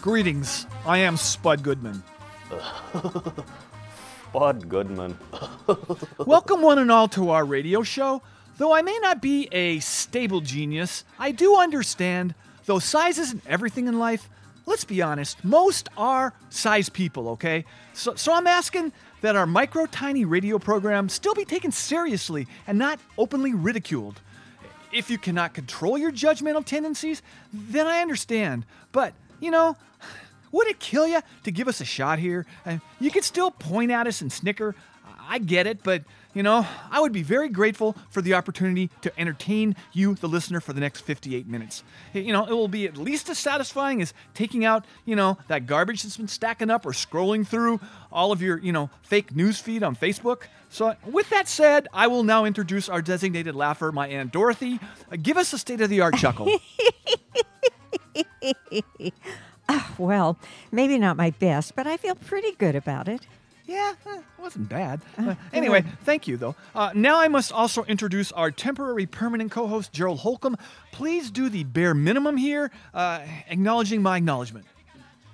Greetings. I am Spud Goodman. Spud Goodman. Welcome, one and all, to our radio show. Though I may not be a stable genius, I do understand, though size isn't everything in life, let's be honest, most are size people, okay? So, so I'm asking that our micro tiny radio program still be taken seriously and not openly ridiculed. If you cannot control your judgmental tendencies, then I understand. But, you know, would it kill you to give us a shot here? You could still point at us and snicker. I get it, but you know, I would be very grateful for the opportunity to entertain you, the listener, for the next 58 minutes. You know, it will be at least as satisfying as taking out, you know, that garbage that's been stacking up or scrolling through all of your, you know, fake news feed on Facebook. So, with that said, I will now introduce our designated laugher, my Aunt Dorothy. Uh, give us a state of the art chuckle. Well, maybe not my best, but I feel pretty good about it. Yeah, eh, wasn't bad. Uh, anyway, thank you, though. Uh, now I must also introduce our temporary permanent co host, Gerald Holcomb. Please do the bare minimum here, uh, acknowledging my acknowledgement.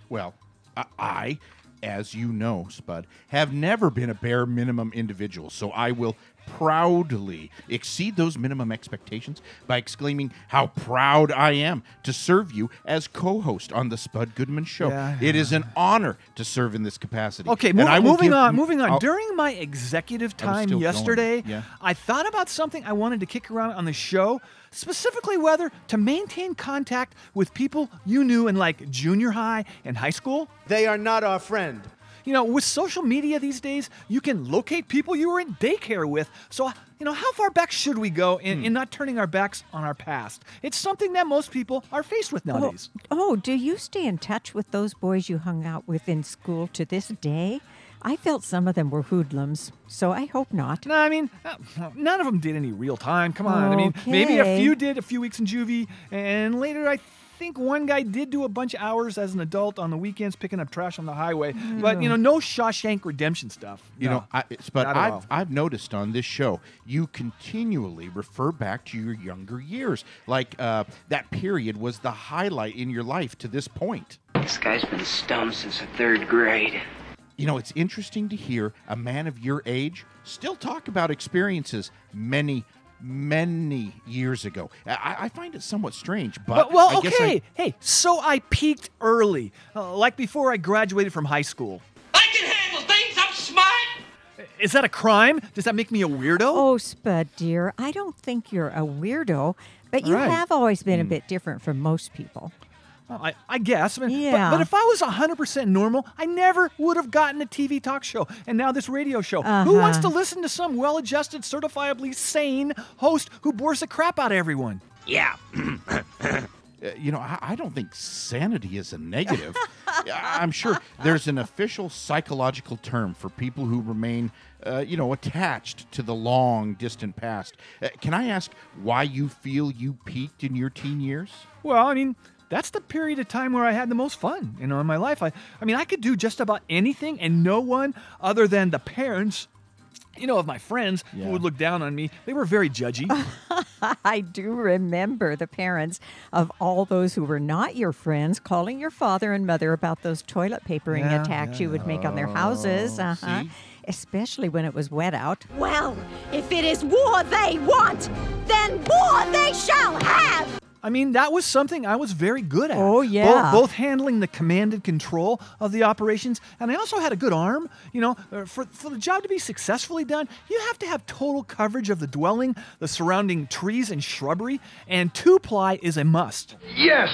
Well, I- I, as you know, Spud, have never been a bare minimum individual, so I will proudly exceed those minimum expectations by exclaiming how proud I am to serve you as co-host on the Spud Goodman Show. Yeah, It is an honor to serve in this capacity. Okay, And mov- I will moving give- on. Moving on. I'll- During my executive time yesterday, yeah. I thought about something I wanted to kick around on the show, specifically whether to maintain contact with people you knew in like junior high and high school. They are not our friend. You know, with social media these days, you can locate people you were in daycare with. So, you know, how far back should we go in, Hmm. in not turning our backs on our past? It's something that most people are faced with nowadays. Oh, do you stay in touch with those boys you hung out with in school to this day? I felt some of them were hoodlums, so I hope not. No, I mean, uh, none of them did any real time. Come on. I mean, maybe a few did a few weeks in juvie, and later I think one guy did do a bunch of hours as an adult on the weekends picking up trash on the highway. But, you know, no Shawshank Redemption stuff. You No, know, I, but I've all. I've noticed on this show, you continually refer back to your younger years. Like uh, that period was the highlight in your life to this point. This guy's been stoned since the third grade. You know, it's interesting to hear a man of your age still talk about experiences many, many years ago. I, I find it somewhat strange, but But, well, I guess I- okay. Hey, so I peaked early, uh, like before I graduated from high school. I can handle things. I'm smart. Is that a crime? Does that make me a weirdo? Oh, Spud, dear, I don't think you're a weirdo, but you Right. have always been Hmm. a bit different from most people. Well, I, I guess. I mean, but- Yeah. but, if I was 100% normal, I never would have gotten a TV talk show and now this radio show. Who wants to Uh-huh. listen to some well adjusted, certifiably sane host who bores the crap out of everyone? Yeah. Uh, you know, I, I don't think sanity is a negative. I'm sure there's an official psychological term for people who remain, uh, you know, attached to the long, distant past. Uh, can I ask why you feel you peaked in your teen years? Well, I mean, that's the period of time where I had the most fun, you know, in my life. I, I mean, I could do just about anything, and no one other than the parents, you know, of my friends Yeah. who would look down on me, they were very judgy. I do remember the parents of all those who were not your friends calling your father and mother about those toilet papering Yeah, attacks you would make on their houses. Oh, Uh-huh. see? Especially when it was wet out. Well, if it is war they want, then war they shall have! I mean, that was something I was very good at. Oh, yeah. both handling the command and control of the operations, and I also had a good arm. You know, uh, for, for the job to be successfully done, you have to have total coverage of the dwelling, the surrounding trees and shrubbery, and two ply is a must. Yes.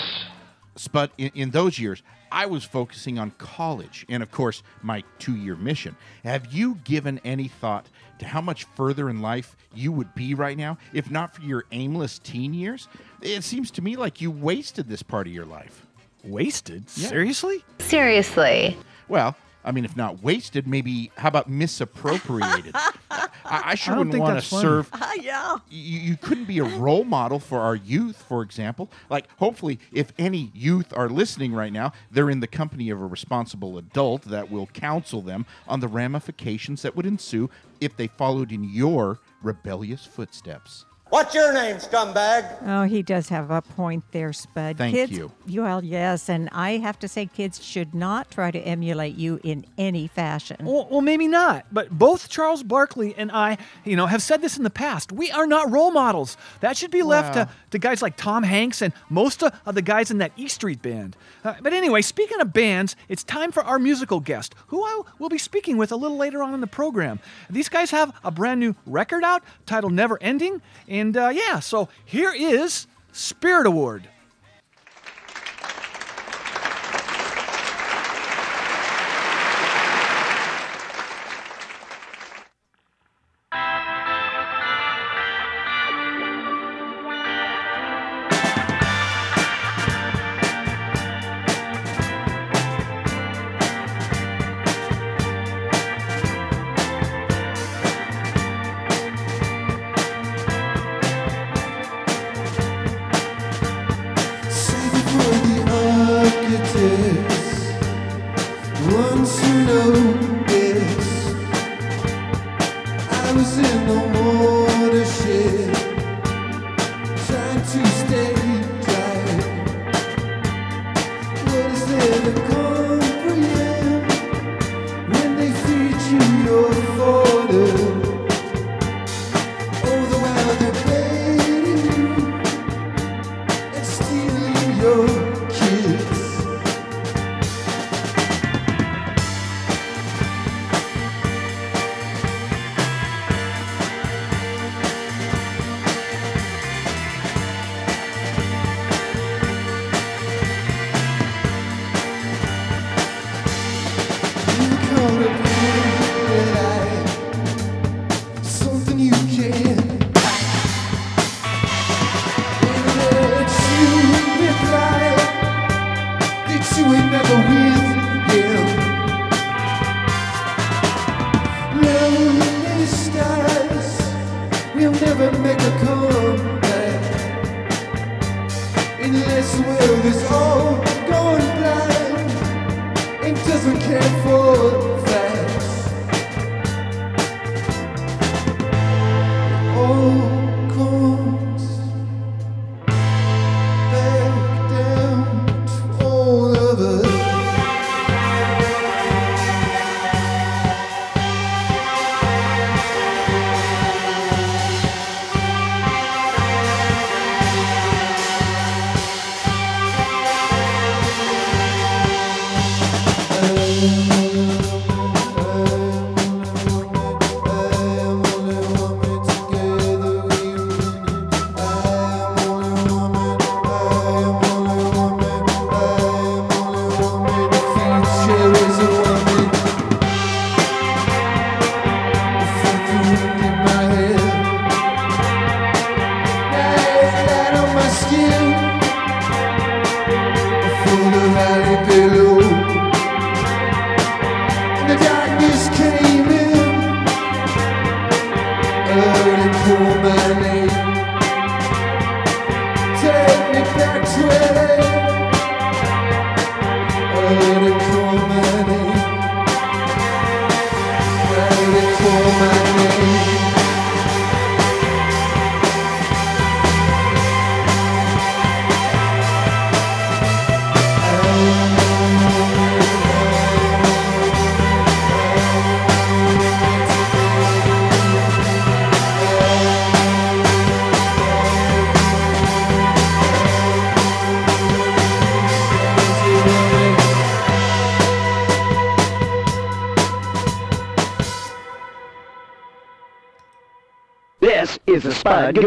But in, in those years, I was focusing on college and, of course, my two year mission. Have you given any thought to how much further in life you would be right now if not for your aimless teen years? It seems to me like you wasted this part of your life. Wasted? Yeah. Seriously? Seriously. Well, I mean, if not wasted, maybe how about misappropriated? I, I sure I wouldn't want to that's funny. serve yeah. you, you couldn't be a role model for our youth, for example. Like, hopefully, if any youth are listening right now, they're in the company of a responsible adult that will counsel them on the ramifications that would ensue if they followed in your rebellious footsteps. What's your name, scumbag? Oh, he does have a point there, Spud. Thank kids, you. Well, yes, and I have to say, kids should not try to emulate you in any fashion. Well, well, maybe not. But both Charles Barkley and I, you know, have said this in the past. We are not role models. That should be left to, to guys like Tom Hanks and most of of the guys in that E Street band. Uh, but anyway, speaking of bands, it's time for our musical guest, who I will be speaking with a little later on in the program. These guys have a brand new record out titled Never Ending. And uh, yeah, so here is Spirit Award. Once you know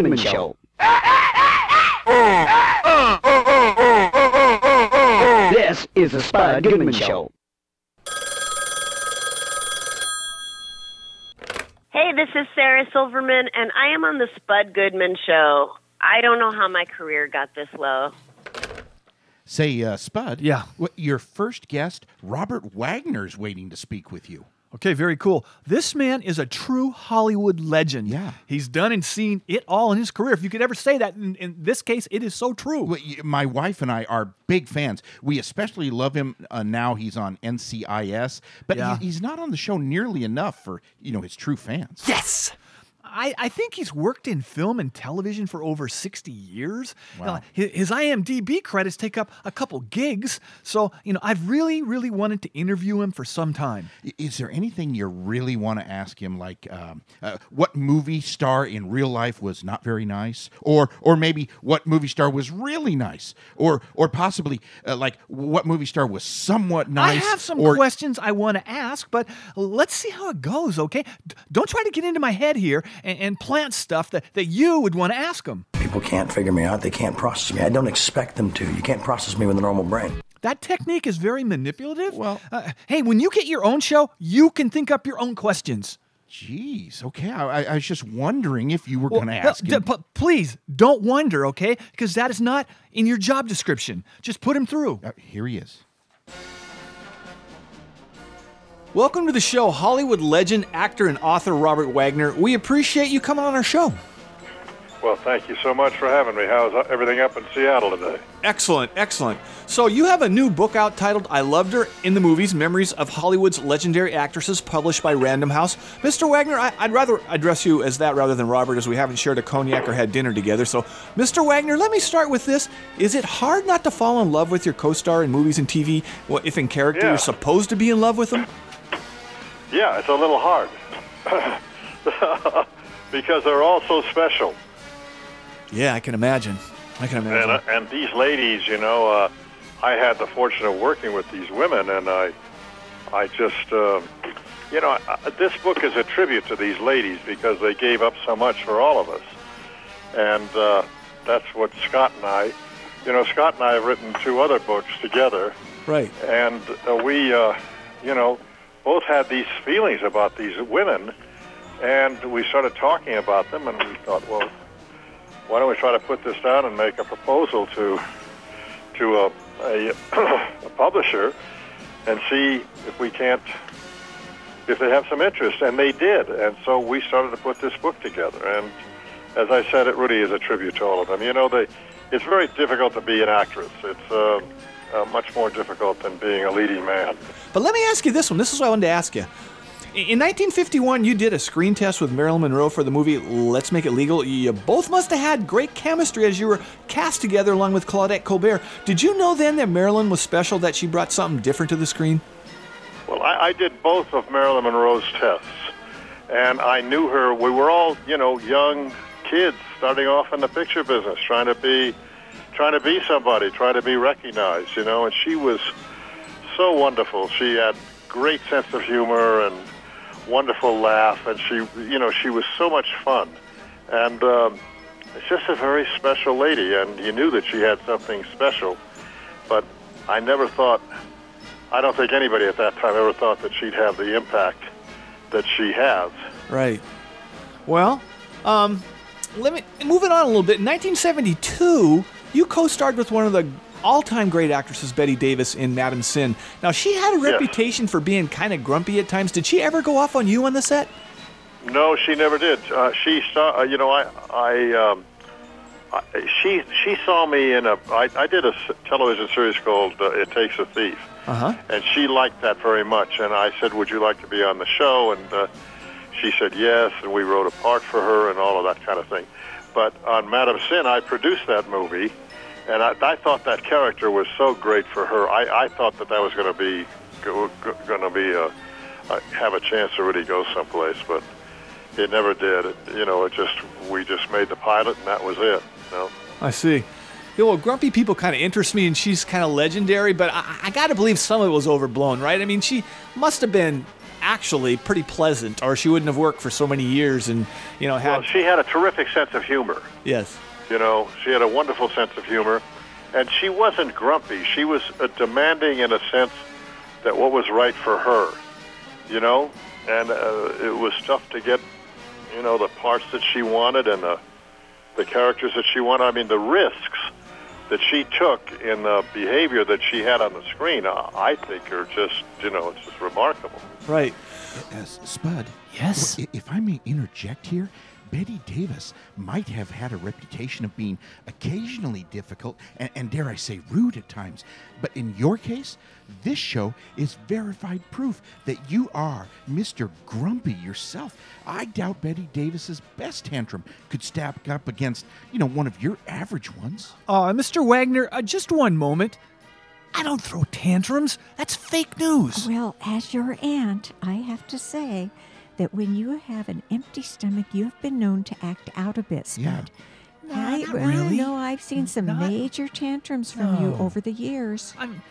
the Spud Goodman Show. This is the Spud Goodman Show. Hey, this is Sarah Silverman, and I am on the Spud Goodman Show. I don't know how my career got this low. Say, uh, Spud. Yeah. What, your first guest, Robert Wagner's waiting to speak with you. Okay, very cool. This man is a true Hollywood legend. Yeah. He's done and seen it all in his career. If you could ever say that, in, in this case, it is so true. Well, My wife and I are big fans. We especially love him uh, now. He's on NCIS, but Yeah. he, he's not on the show nearly enough for you know his true fans. Yes. I, I think he's worked in film and television for over 60 years. Wow. his, his IMDb credits take up a couple gigs. So, you know, I've really, really wanted to interview him for some time. Is there anything you really want to ask him, like um, uh, what movie star in real life was not very nice, or or maybe what movie star was really nice, or or possibly uh, like what movie star was somewhat nice? I have some or, questions I want to ask, but let's see how it goes, okay? D- don't try to get into my head here and, and plant stuff that, that you would want to ask him. People can't figure me out. They can't process me. I don't expect them to. You can't process me with a normal brain. That technique is very manipulative. Well- uh, hey, when you get your own show, you can think up your own questions. Jeez, okay. I, I- I was just wondering if you were Well, going to ask d- him. p- please don't wonder, okay? Because that is not in your job description. Just put him through. Uh, here he is. Welcome to the show, Hollywood legend, actor, and author Robert Wagner. We appreciate you coming on our show. Well, thank you so much for having me. How's everything up in Seattle today? Excellent, excellent. So you have a new book out titled "I Loved Her in the Movies: Memories of Hollywood's Legendary Actresses," published by Random House. Mr. Wagner, I, I'd rather address you as that rather than Robert, as we haven't shared a cognac or had dinner together. So, Mr. Wagner, let me start with this: Is it hard not to fall in love with your co-star in movies and TV? If in character Yeah. you're supposed to be in love with them? Yeah, it's a little hard because they're all so special. Yeah, I can imagine. I can imagine. And, uh, and these ladies, you know, uh, I had the fortune of working with these women, and I, I just, uh, you know, I, this book is a tribute to these ladies because they gave up so much for all of us, and uh, that's what Scott and I, you know, Scott and I have written two other books together, right. and uh, we, uh, you know, both had these feelings about these women, and we started talking about them, and we thought, well, why don't we try to put this down and make a proposal to to a, a, a publisher and see if we can't if they have some interest and they did and so we started to put this book together and as I said it really is a tribute to all of them. You know they it's very difficult to be an actress. It's uh, uh, much more difficult than being a leading man But let me ask you this one. This is what I wanted to ask you. In 1951, you did a screen test with Marilyn Monroe for the movie Let's Make It Legal. You both must have had great chemistry as you were cast together along with Claudette Colbert. Did you know then that Marilyn was special, that she brought something different to the screen? Well, I, I did both of Marilyn Monroe's tests, and I knew her. We were all, you know, young kids starting off in the picture business, trying to be, trying to be somebody, trying to be recognized, you know. And she was so wonderful. She had great sense of humor and wonderful laugh, and she, you know, she was so much fun, and um, it's just a very special lady. And you knew that she had something special, but I never thought I don't think anybody at that time ever thought that she'd have the impact that she has. Right. Well, um, let me moving on a little bit. In 1972, you co-starred with one of the all-time great actresses, Bette Davis, in Madame Sin. Now, she had a Yes. reputation for being kind of grumpy at times. Did she ever go off on you on the set? No, she never did. Uh, she saw, uh, you know, I, I, um, I, she, she saw me in a. I, I did a television series called uh, "It Takes a Thief," Uh huh. and she liked that very much. And I said, "Would you like to be on the show?" And uh, she said yes, and we wrote a part for her and all of that kind of thing. But on Madame Sin, I produced that movie, and I, I thought that character was so great for her. I, I thought that that was going to be going to be a, a have a chance to really go someplace, but it never did. It, you know, it just we just made the pilot, and that was it. You know? I see. Yeah, well, grumpy people kind of interest me, and she's kind of legendary, but I, I got to believe some of it was overblown, right? I mean, she must have been actually pretty pleasant, or she wouldn't have worked for so many years and you know had. Well, she had a terrific sense of humor. yes. You know, she had a wonderful sense of humor, and she wasn't grumpy. She was uh, demanding in a sense that what was right for her. You know, and uh, it was tough to get, you know, the parts that she wanted and the the characters that she wanted. I mean, the risks that she took in the behavior that she had on the screen, uh, I think, are just, you know, it's just remarkable. Right. Uh, Spud. Yes? If I may interject here, Bette Davis might have had a reputation of being occasionally difficult and, and dare I say, rude at times. But in your case, this show is verified proof that you are Mr. Grumpy yourself. I doubt Bette Davis's best tantrum could stack up against, you know, one of your average ones. Uh, Mr. Wagner, uh, just one moment. I don't throw tantrums. That's fake news. Well, as your aunt, I have to say that when you have an empty stomach, you have been known to act out a bit, Spud. Yeah. I, not well, really. No, I've seen some major tantrums from you over the years. I'm,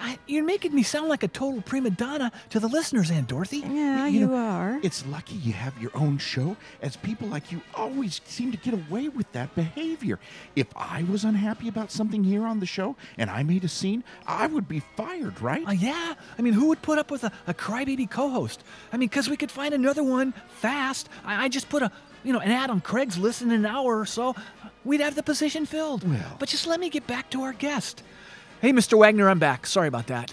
I, you're making me sound like a total prima donna to the listeners, Aunt Dorothy. Yeah, You you, know, are. It's lucky you have your own show, as people like you always seem to get away with that behavior. If I was unhappy about something here on the show and I made a scene, I would be fired, right? Uh, yeah. I mean, who would put up with a, a crybaby co-host? I mean, because we could find another one fast. I, I just put a, you know, an ad on Craigslist in an hour or so. We'd have the position filled. Well. But just let me get back to our guest. Hey, Mr. Wagner, I'm back. Sorry about that.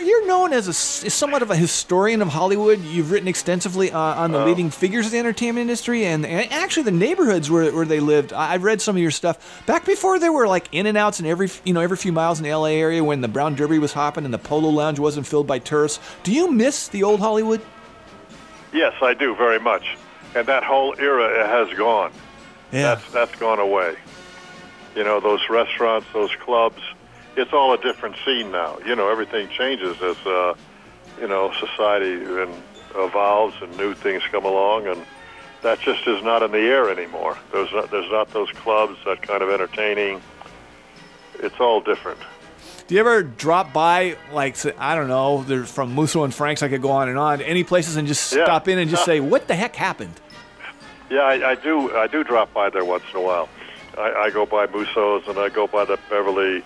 You're known as a s- as somewhat of a historian of Hollywood. You've written extensively uh, on the leading figures of the entertainment industry and, and actually the neighborhoods where, where they lived. I, I've read some of your stuff back before there were like in and outs in every you know every few miles in the LA area when the Brown Derby was hopping and the Polo Lounge wasn't filled by tourists. Do you miss the old Hollywood? Yes, I do very much, and that whole era has gone. Yeah. That's that's gone away. You know, those restaurants, those clubs, it's all a different scene now. You know, everything changes as uh, you know society and evolves and new things come along, and that just is not in the air anymore. There's not, there's not those clubs, that kind of entertaining. It's all different. Do you ever drop by, like, I don't know, there's from Musso and Frank's, I could go on and on, any places and just Yeah. stop in and just say, what the heck happened? Yeah, I, I do. I do drop by there once in a while. I, I go by Musso's and I go by the Beverly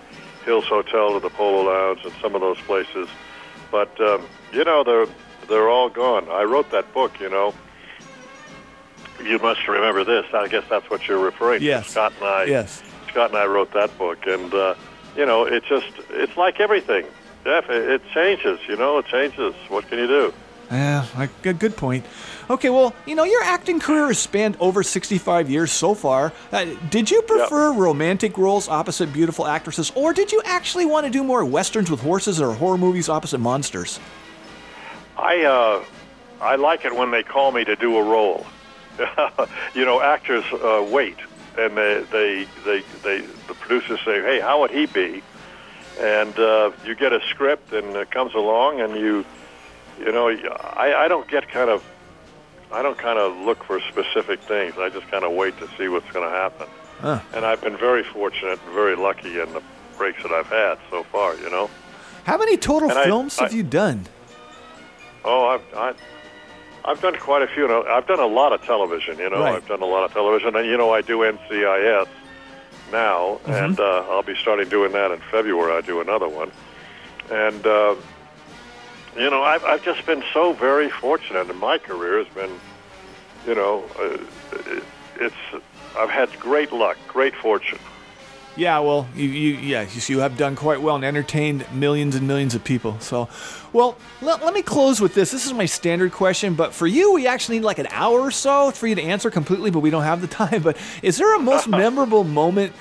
Hills Hotel to the Polo Lounge and some of those places. But um, you know, they're they're all gone. I wrote that book. You know, you must remember this. I guess that's what you're referring Yes. to. Scott and I. Yes. Scott and I wrote that book, and uh, you know, it just it's like everything. Jeff, it, changes. You know, it changes. What can you do? Yeah, like, good, good point. Okay, well, you know, your acting career has spanned over 65 years so far. Uh, did you prefer romantic roles opposite beautiful actresses, or did you actually want to do more westerns with horses or horror movies opposite monsters? I uh, I like it when they call me to do a role. you know, actors uh, wait, and they, they they they the producers say, "Hey, how would he be?" And uh, you get a script, and it comes along, and you you know, I, I don't get kind of I don't kind of look for specific things. I just kind of wait to see what's going to happen. Huh. And I've been very fortunate and very lucky in the breaks that I've had so far. You know. How many total And I- films have I- you done? Oh, I've I, I've done quite a few. I've done a lot of television. You know, Right. I've done a lot of television, and you know, I do NCIS now, Mm-hmm. and uh, I'll be starting doing that in February. I do another one, and uh, you know, I've I've just been so very fortunate, and my career has been, you know, uh, it, it's I've had great luck, great fortune. Yeah, well, you, you yeah, you, you have done quite well and entertained millions and millions of people. So, well, let, let me close with this. This is my standard question, but for you, we actually need like an hour or so for you to answer completely, but we don't have the time. But is there a most memorable moment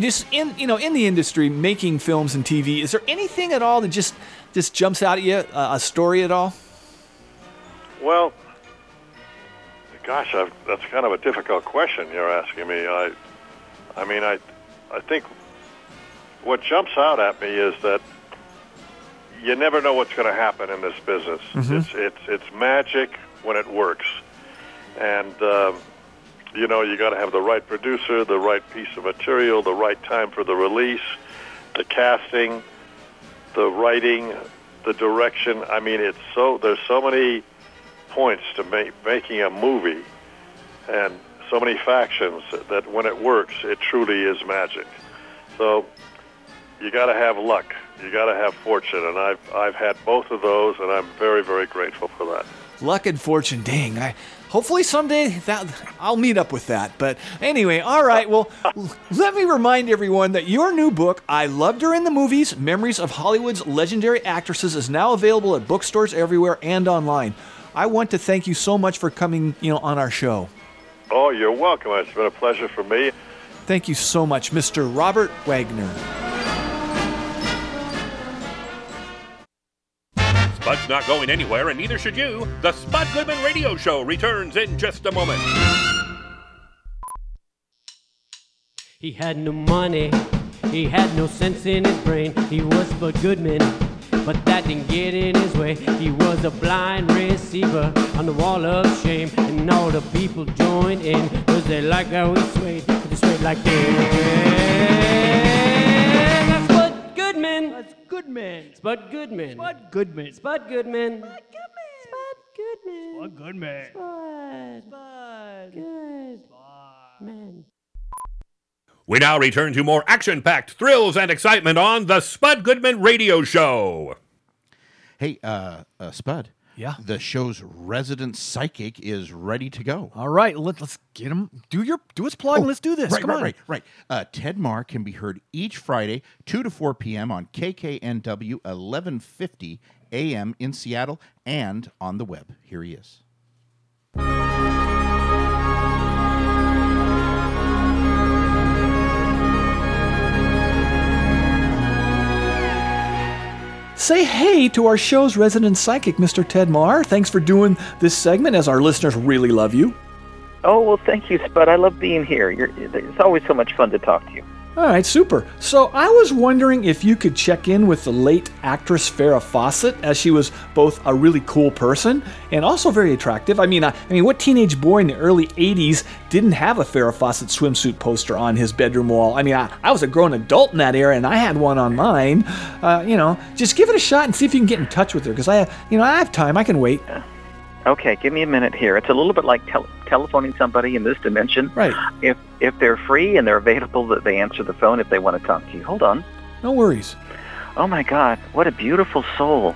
just in you know in the industry making films and TV? Is there anything at all that just just jumps out at you, uh, a story at all? Well, gosh, I've, that's kind of a difficult question you're asking me. I, I mean, I, I think what jumps out at me is that you never know what's going to happen in this business. Mhm. It's it's it's magic when it works, and um, you know you got to have the right producer, the right piece of material, the right time for the release, the casting, the writing, the direction. I mean, it's so there's so many points to make, making a movie, and so many factions that when it works, it truly is magic. So you got to have luck. You got to have fortune, and I've I've had both of those, and I'm very very grateful for that. Luck and fortune, dang. I hopefully someday that I'll meet up with that. But anyway, all right. Well, let me remind everyone that your new book, "I Loved Her in the Movies: Memories of Hollywood's Legendary Actresses," is now available at bookstores everywhere and online. I want to thank you so much for coming, you know, on our show. Oh, you're welcome. It's been a pleasure for me. Thank you so much, Mr. Robert Wagner. Spud's not going anywhere, and neither should you. The Spud Goodman Radio Show returns in just a moment. He had no money, he had no sense in his brain. He was Bud Goodman, but that didn't get in his way. He was a blind receiver on the wall of shame, and all the people joined in because they like how he swayed. They swayed like this. That's Bud Goodman. That's Goodman. Spud Goodman. Spud Goodman. Spud Goodman. Spud Goodman. Spud Goodman. Spud. Spud. Good. Man. We now return to more action packed thrills and excitement on the Spud Goodman Radio Show. Hey, uh, uh, Spud. Yeah. The show's resident psychic is ready to go. All right, let, let's get him. Do your do his plug. and let's do this. Right, Come right, on. right, right. Uh, Ted Marr can be heard each Friday, 2 to 4 p.m. on KKNW 1150 a.m. in Seattle and on the web. Here he is. Say hey to our show's resident psychic, Mr. Ted Marr. Thanks for doing this segment, as our listeners really love you. Oh, well, thank you, Spud. I love being here. You're, it's always so much fun to talk to you. All right, super. So I was wondering if you could check in with the late actress Farrah Fawcett, as she was both a really cool person and also very attractive. I mean, I, I mean, what teenage boy in the early '80s didn't have a Farrah Fawcett swimsuit poster on his bedroom wall? I mean, I, I was a grown adult in that era, and I had one on mine. Uh, you know, just give it a shot and see if you can get in touch with her, because I, you know, I have time. I can wait. Okay, give me a minute here. It's a little bit like tel- telephoning somebody in this dimension. Right. If if they're free and they're available, that they answer the phone if they want to talk to you. Hold on. No worries. Oh my God, what a beautiful soul!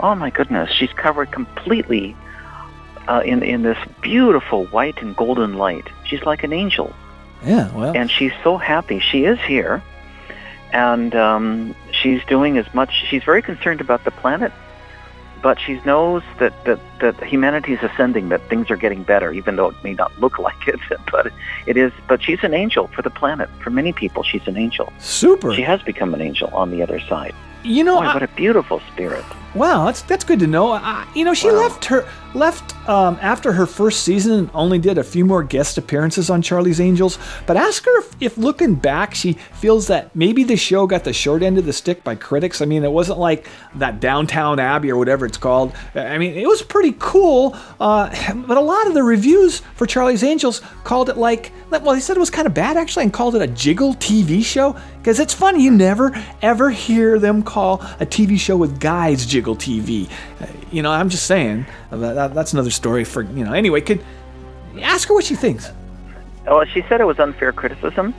Oh my goodness, she's covered completely uh, in in this beautiful white and golden light. She's like an angel, Yeah, well. and she's so happy. She is here, and um, she's doing as much. She's very concerned about the planet, but she knows that, that, that humanity is ascending, that things are getting better, even though it may not look like it. But it is. But she's an angel for the planet. For many people, she's an angel. Super. She has become an angel on the other side. You know, Boy, I- what a beautiful spirit. Wow, that's that's good to know. I, you know, she left her left um, after her first season and only did a few more guest appearances on Charlie's Angels. But ask her if, if looking back, she feels that maybe the show got the short end of the stick by critics. I mean, it wasn't like that Downtown Abbey or whatever it's called. I mean, it was pretty cool. Uh, but a lot of the reviews for Charlie's Angels called it like, well, they said it was kind of bad actually, and called it a jiggle TV show. Because it's funny, you never ever hear them call a TV show with guys jiggle TV. Uh, you know, I'm just saying. uh, That, that- that's another story for you know. Anyway, could ask her what she thinks. Oh, she said it was unfair criticism.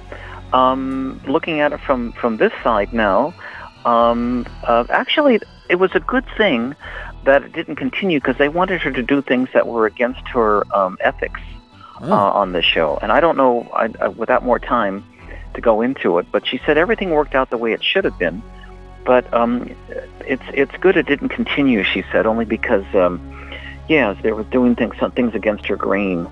Um, looking at it from from this side now, um, uh, actually, it was a good thing that it didn't continue because they wanted her to do things that were against her um, ethics uh, on the show. And I don't know, I, I, without more time to go into it, but she said everything worked out the way it should have been. But um, it's it's good it didn't continue. She said only because, um, yeah, they were doing things some things against her grain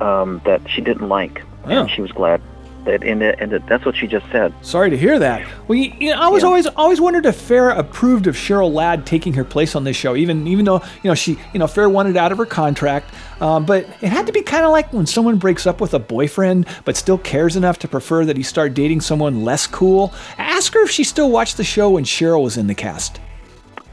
um, that she didn't like, and she was glad that in it, and that's what she just said. Sorry to hear that. Well, you, you know, I was always always wondered if Farrah approved of Cheryl Ladd taking her place on this show, even even though you know she you know Farrah wanted out of her contract. Um, but it had to be kind of like when someone breaks up with a boyfriend, but still cares enough to prefer that he start dating someone less cool. Ask her if she still watched the show when Cheryl was in the cast.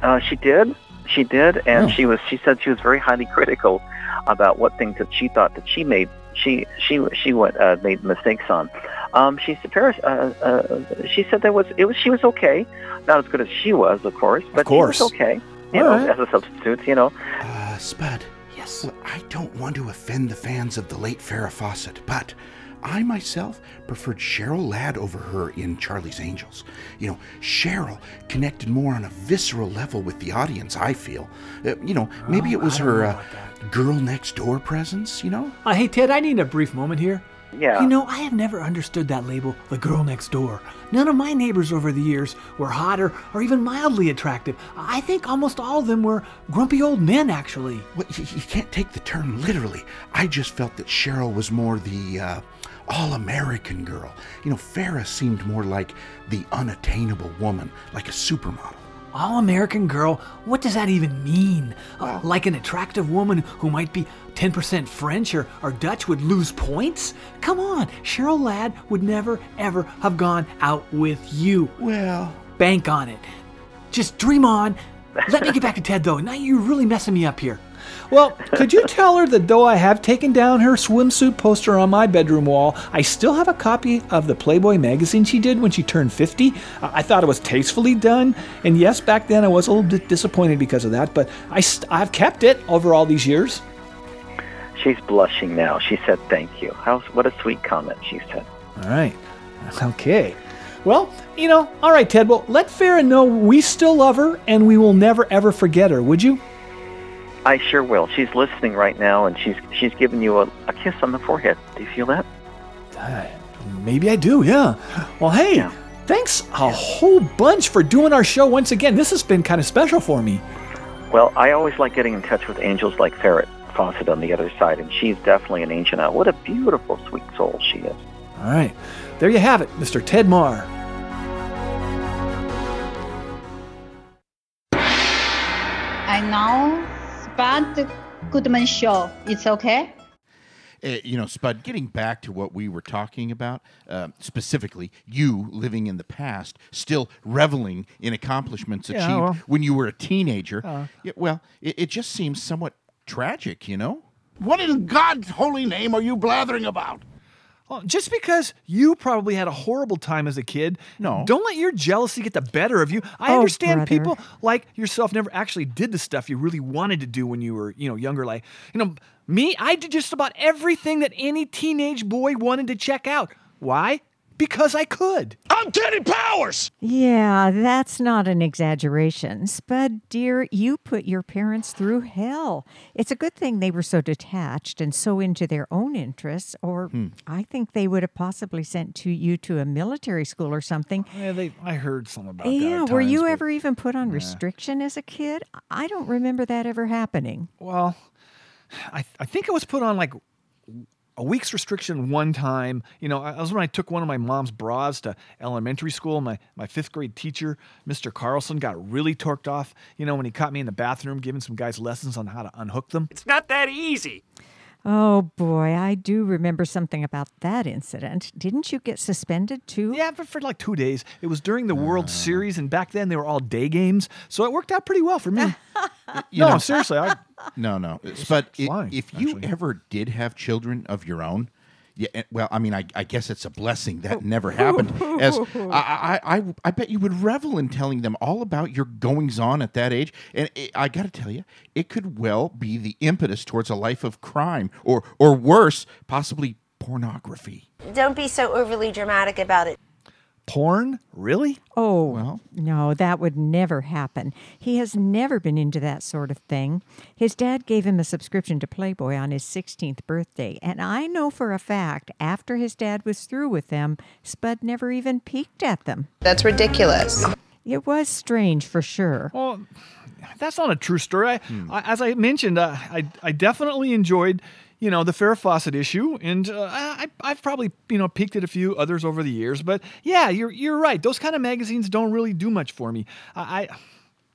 Uh, she did. She did, and Oh. she was. She said she was very highly critical about what things that she thought that she made. She she she what uh, made mistakes on. Um, she said Paris. Uh, uh, she said that was it was she was okay, not as good as she was, of course, but course. she was okay. You All know, right. as a substitute, you know. Uh, Spud. Yes. Well, I don't want to offend the fans of the late Farrah Fawcett, but I myself preferred Cheryl Ladd over her in Charlie's Angels. You know, Cheryl connected more on a visceral level with the audience, I feel. Uh, you know, maybe it was her uh, girl next door presence, you know? Uh, hey, Ted, I need a brief moment here. Yeah. You know, I have never understood that label, the girl next door. None of my neighbors over the years were hotter or even mildly attractive. I think almost all of them were grumpy old men, actually. Well, you, you can't take the term literally. I just felt that Cheryl was more the uh, all American girl. You know, Farrah seemed more like the unattainable woman, like a supermodel. All American girl? What does that even mean? Uh, like an attractive woman who might be 10% French or, or Dutch would lose points? Come on, Cheryl Ladd would never, ever have gone out with you. Well, bank on it. Just dream on. Let me get back to Ted, though. Now you're really messing me up here. Well, could you tell her that though I have taken down her swimsuit poster on my bedroom wall, I still have a copy of the Playboy magazine she did when she turned 50? I thought it was tastefully done, and yes, back then I was a little bit disappointed because of that, but I st- I've kept it over all these years. She's blushing now. She said, "Thank you." How's what a sweet comment she said. All right. Okay. Well, you know, all right, Ted. Well, let Farrah know we still love her and we will never ever forget her, would you? I sure will. She's listening right now, and she's she's giving you a, a kiss on the forehead. Do you feel that? Uh, maybe I do, yeah. Well, hey, thanks a whole bunch for doing our show once again. This has been kind of special for me. Well, I always like getting in touch with angels like Farrah Fawcett on the other side, and she's definitely an angel now. What a beautiful, sweet soul she is. All right. There you have it, Mr. Ted Marr. I know Spud Goodman Show. It's okay? Uh, you know, Spud, getting back to what we were talking about, uh, specifically, you living in the past, still reveling in accomplishments Yeah, achieved well. when you were a teenager. Uh. Yeah, well, it, it just seems somewhat tragic, you know? What in God's holy name are you blathering about? Well, just because you probably had a horrible time as a kid, no. don't let your jealousy get the better of you. I Oh, understand brother. people like yourself never actually did the stuff you really wanted to do when you were, you know, younger. Like, you know, me, I did just about everything that any teenage boy wanted to check out. Why? Because I could. I'm Teddy Powers! Yeah, that's not an exaggeration. Spud, dear, you put your parents through hell. It's a good thing they were so detached and so into their own interests, or Hmm. I think they would have possibly sent to you to a military school or something. Yeah, they. I heard something about that. yeah, were times, you but- ever even put on restriction as a kid? I don't remember that ever happening. Well, I I think it was put on like a week's restriction one time. You know, that was when I took one of my mom's bras to elementary school. My my fifth grade teacher, Mr. Carlson, got really torqued off. You know, when he caught me in the bathroom giving some guys lessons on how to unhook them. It's not that easy. Oh boy, I do remember something about that incident. Didn't you get suspended too? Yeah, but for like two days. It was during the World ah. Series, and back then they were all day games, so it worked out pretty well for me. You no, know- seriously, I, No, no. But i- fine, if you ever did have children of your own, yeah, well, I mean, I, I guess it's a blessing that oh. never happened. As I, I, I, I bet you would revel in telling them all about your goings on at that age. And it, I got to tell you, it could well be the impetus towards a life of crime, or, or worse, possibly pornography. Don't be so overly dramatic about it. Porn, really? Oh, no, that would never happen. He has never been into that sort of thing. His dad gave him a subscription to Playboy on his 16th birthday, and I know for a fact after his dad was through with them, Spud never even peeked at them. That's ridiculous. It was strange for sure. Well, that's not a true story. I, I, as I mentioned, uh, I I definitely enjoyed, you know, the Farrah Fawcett issue, and uh, I I've probably you know peeked at a few others over the years. But yeah, you're you're right. Those kind of magazines don't really do much for me. I. I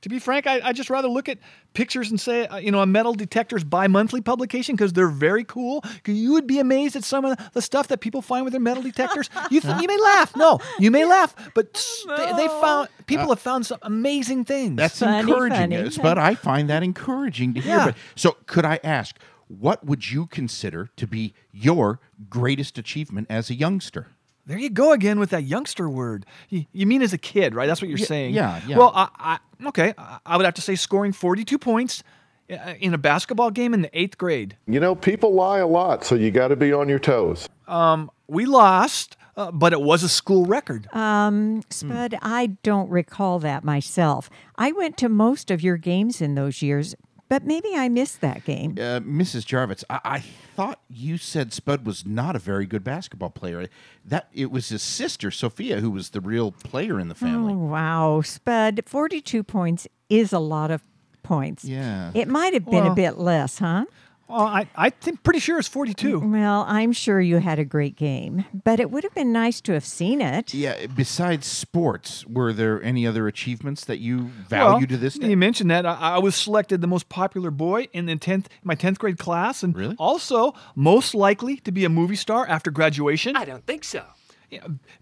to be frank, I, I just rather look at pictures and say, uh, you know, a metal detector's bi-monthly publication because they're very cool. You would be amazed at some of the stuff that people find with their metal detectors. You th- you may laugh, no, you may laugh, but s- they, they found people have found some amazing things. That's encouraging, yes, but I find that encouraging to hear. Yeah. But so, could I ask, what would you consider to be your greatest achievement as a youngster? There you go again with that youngster word. You, you mean as a kid, right? That's what you're Yeah, saying. yeah, yeah. Well, I, I okay, I- I would have to say scoring 42 points uh, in a basketball game in the eighth grade. You know, people lie a lot, so you got to be on your toes. Um, we lost, uh, but it was a school record. Um, Spud, I don't recall that myself. I went to most of your games in those years, but maybe I missed that game. Uh, Mrs. Jarvitz, I, I thought you said Spud was not a very good basketball player. That it was his sister Sophia who was the real player in the family. Oh, wow. Spud, 42 points is a lot of points. Yeah. It might have been Well- a bit less, huh? Well, I, I think pretty sure it's 42. Mm, well, I'm sure you had a great game, but it would have been nice to have seen it. Yeah. Besides sports, were there any other achievements that you value Well, to this day? You mentioned that I, I was selected the most popular boy in the tenth my tenth grade class, and Really? also most likely to be a movie star after graduation. I don't think so.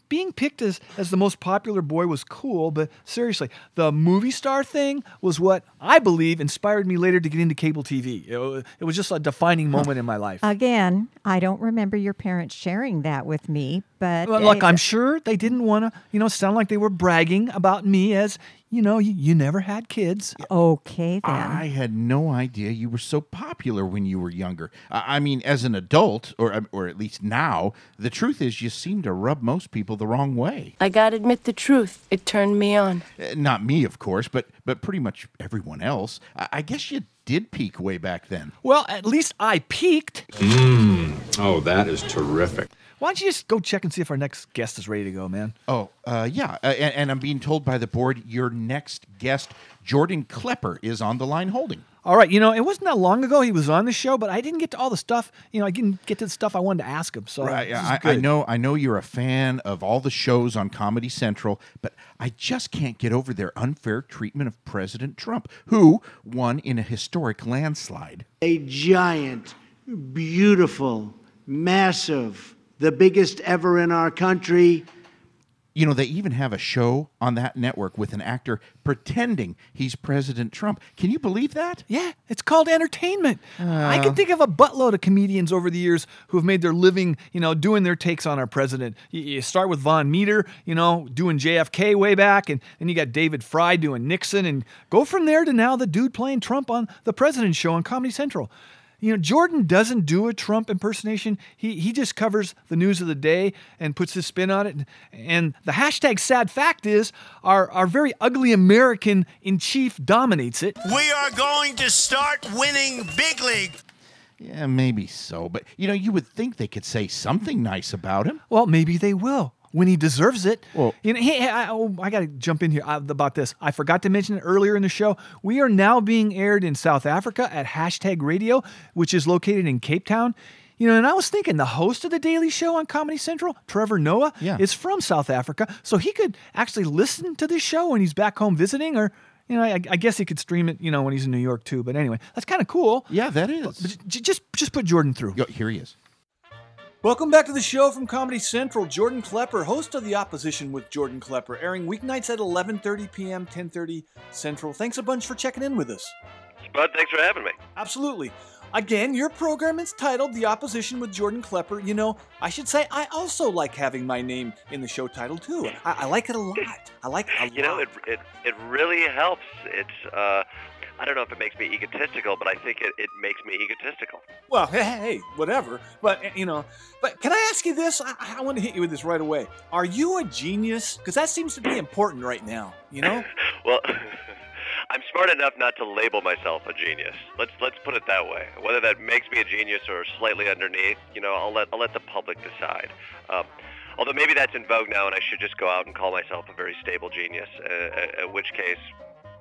Being picked as as the most popular boy was cool, but seriously, the movie star thing was what I believe inspired me later to get into cable TV. It, wa- it was just a defining moment in my life. Again, I don't remember your parents sharing that with me, but Well, look, I'm sure they didn't want to, you know, sound like they were bragging about me as, you know, you, you never had kids. Okay, then. I had no idea you were so popular when you were younger. I I mean, as an adult, or um, or at least now, the truth is you seem to rub most people the wrong way. I gotta admit the truth. It turned me on. Uh, Not me, of course, but but pretty much everyone else. I, I guess you did peak way back then. Well, at least I peaked. Mmm. Oh, that is terrific. Why don't you just go check and see if our next guest is ready to go, man? Oh, uh, yeah, uh, and, and I'm being told by the board your next guest, Jordan Klepper, is on the line holding. All right, you know, it wasn't that long ago he was on the show, but I didn't get to all the stuff. You know, I didn't get to the stuff I wanted to ask him. So Right, this is I, I know. I know you're a fan of all the shows on Comedy Central, but I just can't get over their unfair treatment of President Trump, who won in a historic landslide. A giant, beautiful, massive, the biggest ever in our country. You know, they even have a show on that network with an actor pretending he's President Trump. Can you believe that? Yeah, it's called entertainment. I Uh. can think of a buttload of comedians over the years who have made their living, you know, doing their takes on our president. You, you start with Vaughn Meader, you know, doing JFK way back, and then you got David Frye doing Nixon, and go from there to now the dude playing Trump on the President Show on Comedy Central. You know, Jordan doesn't do a Trump impersonation. He he just covers the news of the day and puts his spin on it. And the hashtag sad fact is our, our very ugly American in chief dominates it. We are going to start winning big league. Yeah, maybe so, but you know, you would think they could say something nice about him. Well, maybe they will when he deserves it. Well, you know, hey, I, oh, I got to jump in here uh, about this. I forgot to mention it earlier in the show. We are now being aired in South Africa at Hashtag Radio, which is located in Cape Town. You know, and I was thinking the host of the Daily Show on Comedy Central, Trevor Noah, Yeah. is from South Africa, so he could actually listen to this show when he's back home visiting, or you know, I, I guess he could stream it, you know, when he's in New York too. But anyway, that's kind of cool. Yeah, that is. But j- just just put Jordan through. Yo, here he is. Welcome back to the show from Comedy Central. Jordan Klepper, host of The Opposition with Jordan Klepper, airing weeknights at 11:30 p.m., 10:30 Central. Thanks a bunch for checking in with us. Bud, thanks for having me. Absolutely. Again, your program is titled The Opposition with Jordan Klepper. You know, I should say I also like having my name in the show title too. I, I like it a lot. I like it a lot. You know, it, it, it really helps. It's, uh, I don't know if it makes me egotistical, but I think it, it makes me egotistical. Well, hey, hey, whatever. But, eh, you know, but can I ask you this? I, I want to hit you with this right away. Are you a genius? Because that seems to be important right now, you know? Well, I'm smart enough not to label myself a genius. Let's let's put it that way. Whether that makes me a genius or slightly underneath, you know, I'll let I'll let the public decide. Um, although maybe that's in vogue now, and I should just go out and call myself a very stable genius. Uh, at, at which case,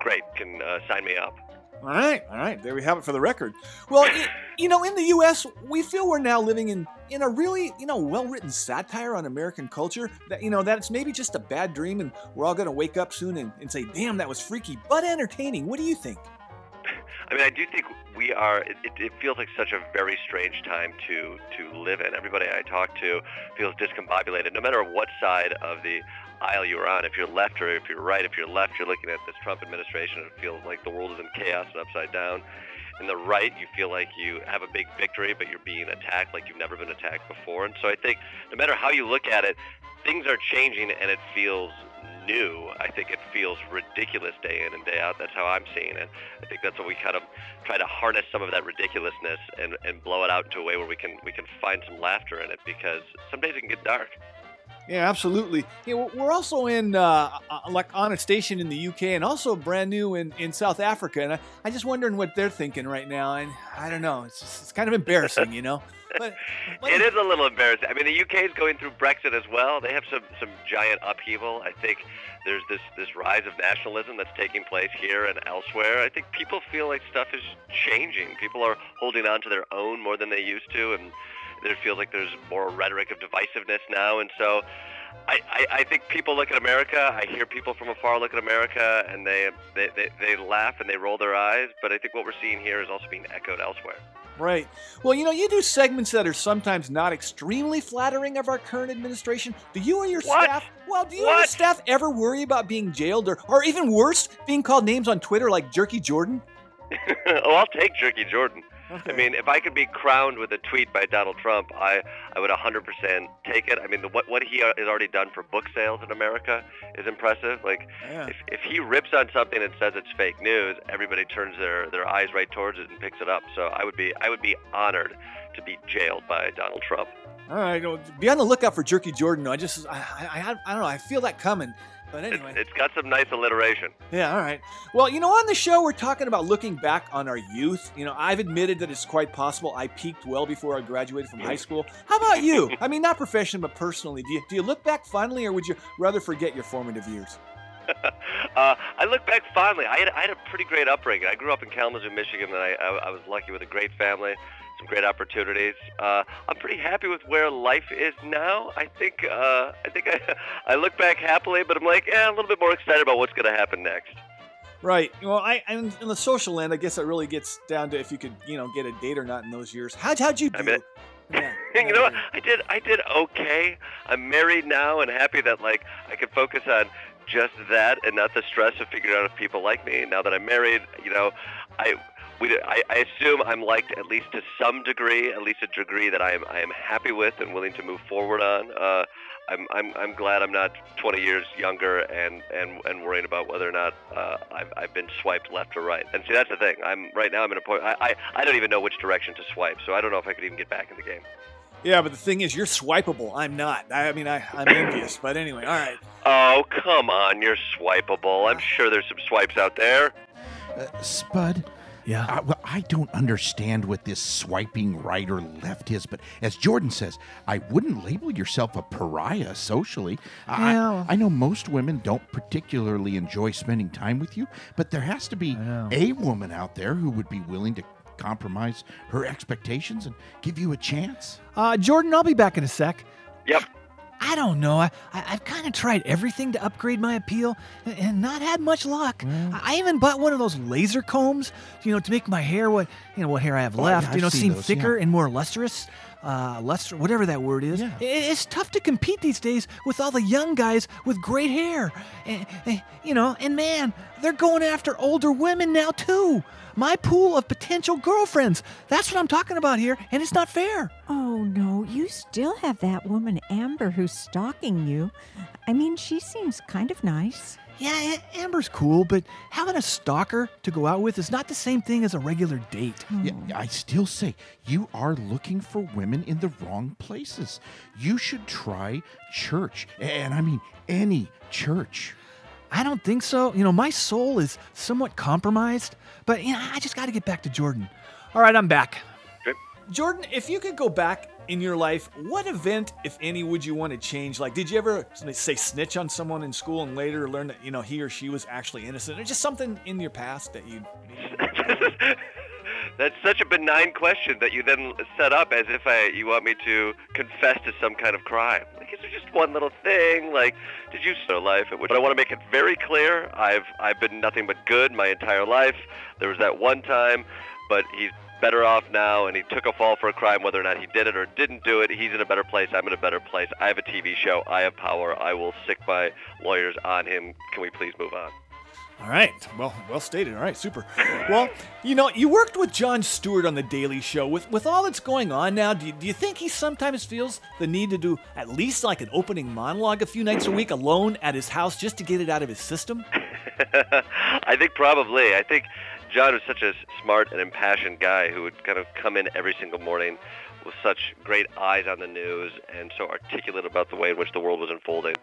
great, can uh, sign me up. All right, all right. There we have it for the record. Well, y- you know, in the U.S., we feel we're now living in in a really, you know, well-written satire on American culture. That you know that it's maybe just a bad dream, and we're all gonna wake up soon and, and say, "Damn, that was freaky but entertaining." What do you think? I mean, I do think we are. It, it, it feels like such a very strange time to to live in. Everybody I talk to feels discombobulated, no matter what side of the aisle you're on. If you're left or if you're right, if you're left, you're looking at this Trump administration and it feels like the world is in chaos and upside down. In the right, you feel like you have a big victory, but you're being attacked like you've never been attacked before. And so I think no matter how you look at it, things are changing and it feels new. I think it feels ridiculous day in and day out. That's how I'm seeing it. I think that's what we kind of try to harness some of that ridiculousness and, and blow it out into a way where we can we can find some laughter in it because some days it can get dark. Yeah, absolutely. Yeah, we're- also in uh, uh, like on a station in the UK and also brand new in, in South Africa, and I, I just wondering what they're thinking right now. And I don't know, it's just, it's kind of embarrassing, you know. But It is a little embarrassing. I mean, the UK is going through Brexit as well. They have some some giant upheaval. I think there's this this rise of nationalism that's taking place here and elsewhere. I think people feel like stuff is changing. People are holding on to their own more than they used to, and there feels like there's more rhetoric of divisiveness now. And so, I, I, I think people look at America. I hear people from afar look at America, and they, they they they laugh and they roll their eyes. But I think what we're seeing here is also being echoed elsewhere. Right. Well, you know, you do segments that are sometimes not extremely flattering of our current administration. Do you or your What? staff? Well, do you or your staff ever worry about being jailed or, or even worse, being called names on Twitter like Jerky Jordan? oh, I'll take Jerky Jordan. I mean, if I could be crowned with a tweet by Donald Trump, I, I would 100% take it. I mean, the, what what he has already done for book sales in America is impressive. Like, Yeah. if, if he rips on something and says it's fake news, everybody turns their, their eyes right towards it and picks it up. So I would be I would be honored to be jailed by Donald Trump. All right, be on the lookout for Jerky Jordan. I just, I, I, I don't know, I feel that coming. But anyway. It's got some nice alliteration. Yeah, all right. Well, you know, on the show, we're talking about looking back on our youth. You know, I've admitted that it's quite possible I peaked well before I graduated from high school. How about you? I mean, not professionally, but personally. Do you, do you look back fondly, or would you rather forget your formative years? uh, I look back fondly. I had, I had a pretty great upbringing. I grew up in Kalamazoo, Michigan, and I, I, I was lucky with a great family, some great opportunities. Uh, I'm pretty happy with where life is now. I think uh, I think I, I look back happily, but I'm like, yeah, a little bit more excited about what's going to happen next. Right. Well, I and in the social end, I guess it really gets down to if you could, you know, get a date or not in those years. How'd, how'd you do? I mean, you know what? I did I did okay. I'm married now and happy that like I can focus on just that and not the stress of figuring out if people like me. Now that I'm married, you know, I we I, I assume I'm liked at least to some degree, at least a degree that I am I am happy with and willing to move forward on. Uh, I'm, I'm, I'm glad I'm not 20 years younger and, and, and worrying about whether or not uh, I've, I've been swiped left or right. And see, that's the thing. I'm right now. I'm in a point. I, I, I don't even know which direction to swipe, so I don't know if I could even get back in the game. Yeah, but the thing is, you're swipeable. I'm not. I, I mean, I, I'm envious. But anyway, all right. Oh, come on. You're swipeable. I'm sure there's some swipes out there. Uh, Spud. Yeah. I, well, I don't understand what this swiping right or left is, but as Jordan says, I wouldn't label yourself a pariah socially. I, Yeah. I know most women don't particularly enjoy spending time with you, but there has to be a woman out there who would be willing to compromise her expectations and give you a chance. Uh, Jordan, I'll be back in a sec. Yep. I don't know. I, I, I've kind of tried everything to upgrade my appeal and, and not had much luck. I, I even bought one of those laser combs, you know, to make my hair what you know what hair I have Oh, yeah, left, you know, seem those, thicker yeah. and more lustrous. Uh, luster, whatever that word is. I- it's tough to compete these days with all the young guys with great hair. And, and, you know, and man, they're going after older women now too. My pool of potential girlfriends. That's what I'm talking about here, and it's not fair. Oh, no, you still have that woman, Amber, who's stalking you. I mean, she seems kind of nice. Yeah, Amber's cool, but having a stalker to go out with is not the same thing as a regular date. Hmm. Yeah, I still say you are looking for women in the wrong places. You should try church, and I mean any church. I don't think so. You know, my soul is somewhat compromised, but you know, I just got to get back to Jordan. All right, I'm back. Jordan, if you could go back in your life, what event, if any, would you want to change? Like, did you ever say snitch on someone in school and later learn that you know he or she was actually innocent, or just something in your past that you? That's such a benign question that you then set up as if I, you want me to confess to some kind of crime. Like, is there just one little thing? Like, did you start life? But I want to make it very clear. I've I've been nothing but good my entire life. There was that one time, but he's better off now, and he took a fall for a crime, whether or not he did it or didn't do it. He's in a better place. I'm in a better place. I have a TV show. I have power. I will sic my lawyers on him. Can we please move on? All right. Well, well stated. All right, super. Well, you know, you worked with Jon Stewart on The Daily Show. With with all that's going on now, do you, do you think he sometimes feels the need to do at least like an opening monologue a few nights a week alone at his house just to get it out of his system? I think probably. I think Jon was such a smart and impassioned guy who would kind of come in every single morning with such great eyes on the news and so articulate about the way in which the world was unfolding.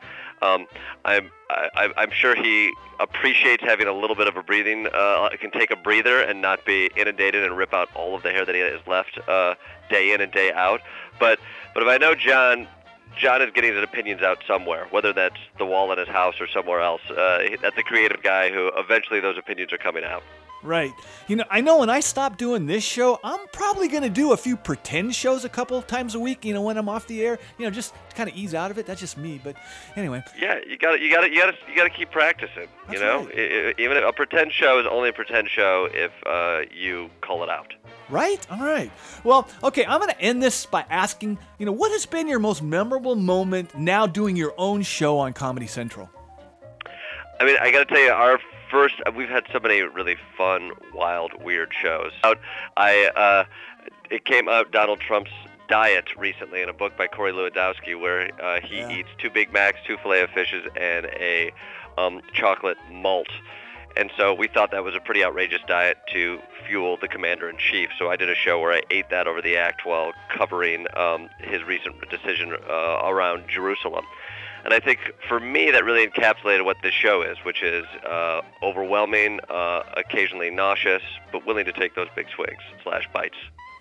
Um, I'm I, I'm sure he appreciates having a little bit of a breathing, uh, can take a breather and not be inundated and rip out all of the hair that he has left uh, day in and day out. But but if I know Jon. Jon is getting his opinions out somewhere, whether that's the wall in his house or somewhere else. Uh, that's a creative guy who eventually those opinions are coming out. Right. You know, I know when I stop doing this show, I'm probably going to do a few pretend shows a couple times a week, you know, when I'm off the air, you know, just to kind of ease out of it. That's just me, but anyway. Yeah, you got to you got to you got to you got to keep practicing, you know? I- I- even if a pretend show is only a pretend show if uh, you call it out. Right? All right. Well, okay, I'm going to end this by asking, you know, what has been your most memorable moment now doing your own show on Comedy Central? I mean, I got to tell you, our first we've had so many really fun, wild, weird shows. Out, I uh, it came out Donald Trump's diet recently in a book by Corey Lewandowski, where uh, he eats two Big Macs, two filet of fishes, and a um, chocolate malt. And so we thought that was a pretty outrageous diet to fuel the commander in chief. So I did a show where I ate that over the act while covering um, his recent decision uh, around Jerusalem. And I think for me, that really encapsulated what this show is, which is uh, overwhelming, uh, occasionally nauseous, but willing to take those big swings slash bites.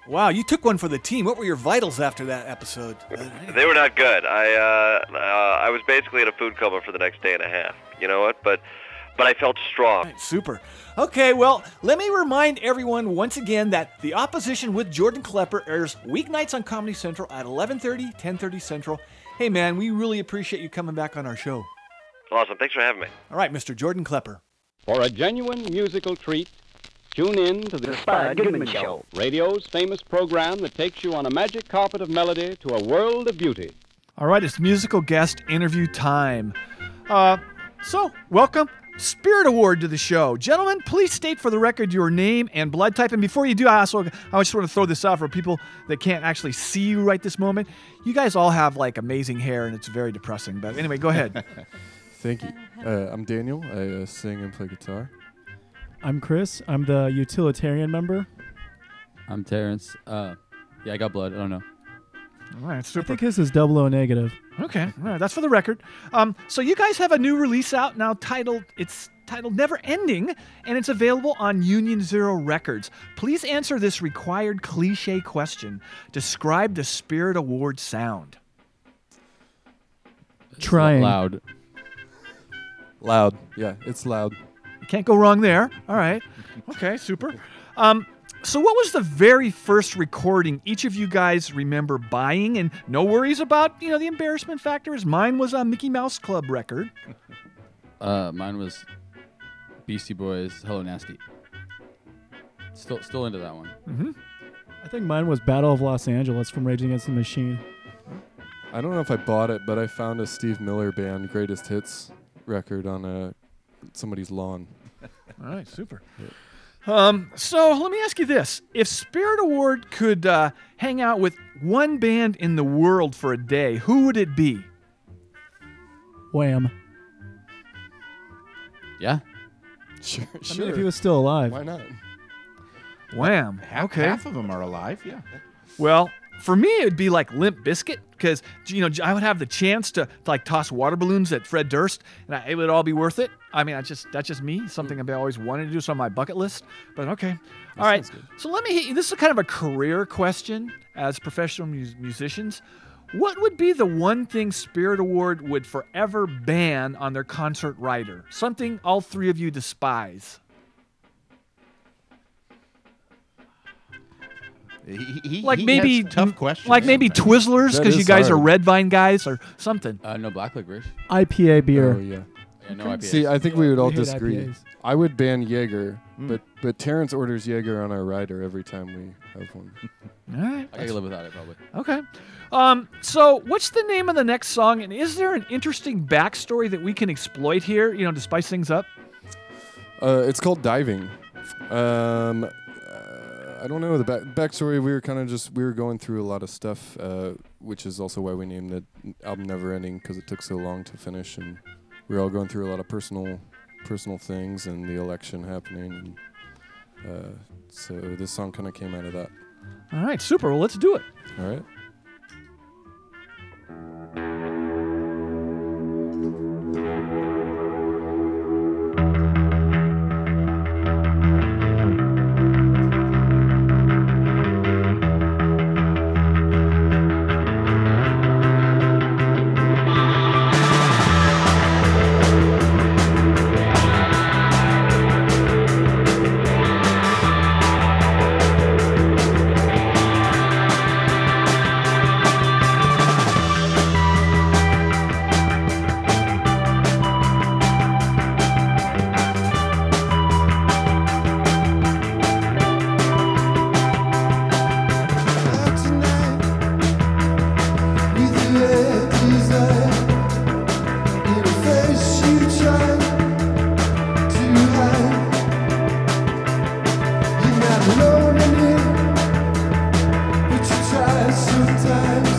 Wow, you took one for the team. What were your vitals after that episode? They were not good. I uh, uh, I was basically in a food coma for the next day and a half. You know what? But but I felt strong. Super. Okay, well, let me remind everyone once again that The Opposition with Jordan Klepper airs weeknights on Comedy Central at 11:30, 10:30 Central. Hey man, we really appreciate you coming back on our show. Awesome. Thanks for having me. All right, Mr. Jordan Klepper. For a genuine musical treat, tune in to the, Spud Goodman Show. radio's famous program that takes you on a magic carpet of melody to a world of beauty. All right, it's musical guest interview time. Uh, so welcome. Spirit Award to the show. Gentlemen, please state for the record your name and blood type. And before you do, I also I just want to throw this out for people that can't actually see you right this moment. You guys all have like amazing hair and it's very depressing. But anyway, go ahead. Thank you. Uh, I'm Daniel. I uh, sing and play guitar. I'm Chris. I'm the utilitarian member. I'm Terrence. Uh, yeah, I got blood. I don't know. All right, I super. think his is double O negative. Okay, all right, that's for the record. Um, so you guys have a new release out now titled it's titled Never Ending, and it's available on Union Zero Records. Please answer this required cliche question. Describe the Spirit Award sound. Trying. Loud. Loud. Yeah, it's loud. You can't go wrong there. All right. Okay, super. Um, so what was the very first recording each of you guys remember buying? And no worries about you know the embarrassment factor. As mine was a Mickey Mouse Club record. Uh, mine was Beastie Boys, Hello Nasty. Still, still into that one. Mm-hmm. I think mine was Battle of Los Angeles from Rage Against the Machine. I don't know if I bought it, but I found a Steve Miller Band greatest hits record on a somebody's lawn. All right, super. Um, so let me ask you this: If Spirit Award could uh, hang out with one band in the world for a day, who would it be? Wham. Yeah. Sure, I mean, if he was still alive. Why not? Wham. Half, okay. half of them are alive. Yeah. Well, for me, it'd be like Limp Bizkit because you know I would have the chance to, to like toss water balloons at Fred Durst, and I, it would all be worth it. I mean, I just that's just me, something I've always wanted to do. It's on my bucket list. But okay, all right. So let me hit you. This is kind of a career question as professional mus- musicians. What would be the one thing Spirit Award would forever ban on their concert rider? Something all three of you despise. He, he, like he maybe has tough questions. Like maybe Twizzlers because you is guys are red vine guys or something. Uh, no black licorice. IPA beer. Oh yeah. Yeah, no IPAs. See, I think we would all We disagree. IPAs. I would ban Jaeger, Mm. but but Terrence orders Jaeger on our rider every time we have one. All right. I gotta live without it probably. Okay. Um, so, what's the name of the next song? And is there an interesting backstory that we can exploit here, you know, to spice things up? Uh, it's called diving. Um, I don't know the back backstory. We were kind of just we were going through a lot of stuff, uh, which is also why we named the album Never Ending because it took so long to finish, and we were all going through a lot of personal personal things and the election happening, and uh, so this song kind of came out of that. All right, super. Well, let's do it. All right. This